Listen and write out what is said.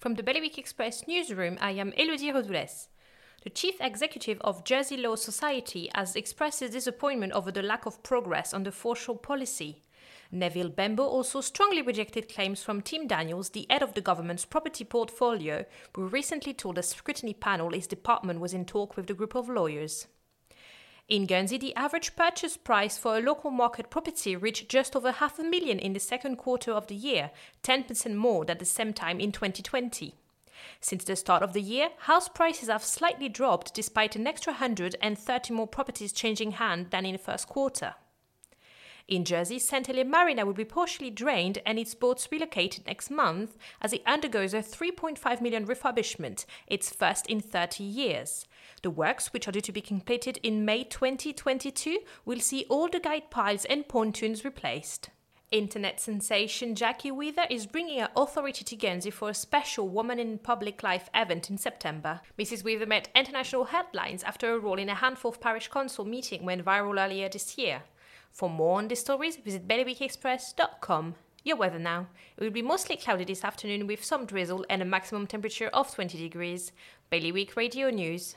From the Bailiwick Express newsroom, I am Elodie Rodoules. The chief executive of Jersey Law Society has expressed his disappointment over the lack of progress on the foreshore policy. Neville Bembo also strongly rejected claims from Tim Daniels, the head of the government's property portfolio, who recently told a scrutiny panel his department was in talk with the group of lawyers. In Guernsey, the average purchase price for a local market property reached just over half a million in the second quarter of the year, 10% more than the same time in 2020. Since the start of the year, house prices have slightly dropped despite an extra 130 more properties changing hand than in the first quarter. In Jersey, St. Helier Marina will be partially drained and its boats relocated next month as it undergoes a 3.5 million refurbishment, its first in 30 years. The works, which are due to be completed in May 2022, will see all the guide piles and pontoons replaced. Internet sensation Jackie Weaver is bringing her authority to Guernsey for a special Woman in Public Life event in September. Mrs. Weaver met international headlines after a role in a Handforth parish council meeting went viral earlier this year. For more on these stories, visit bailiwickexpress.com. Your weather now. It will be mostly cloudy this afternoon with some drizzle and a maximum temperature of 20 degrees. Bailiwick Radio News.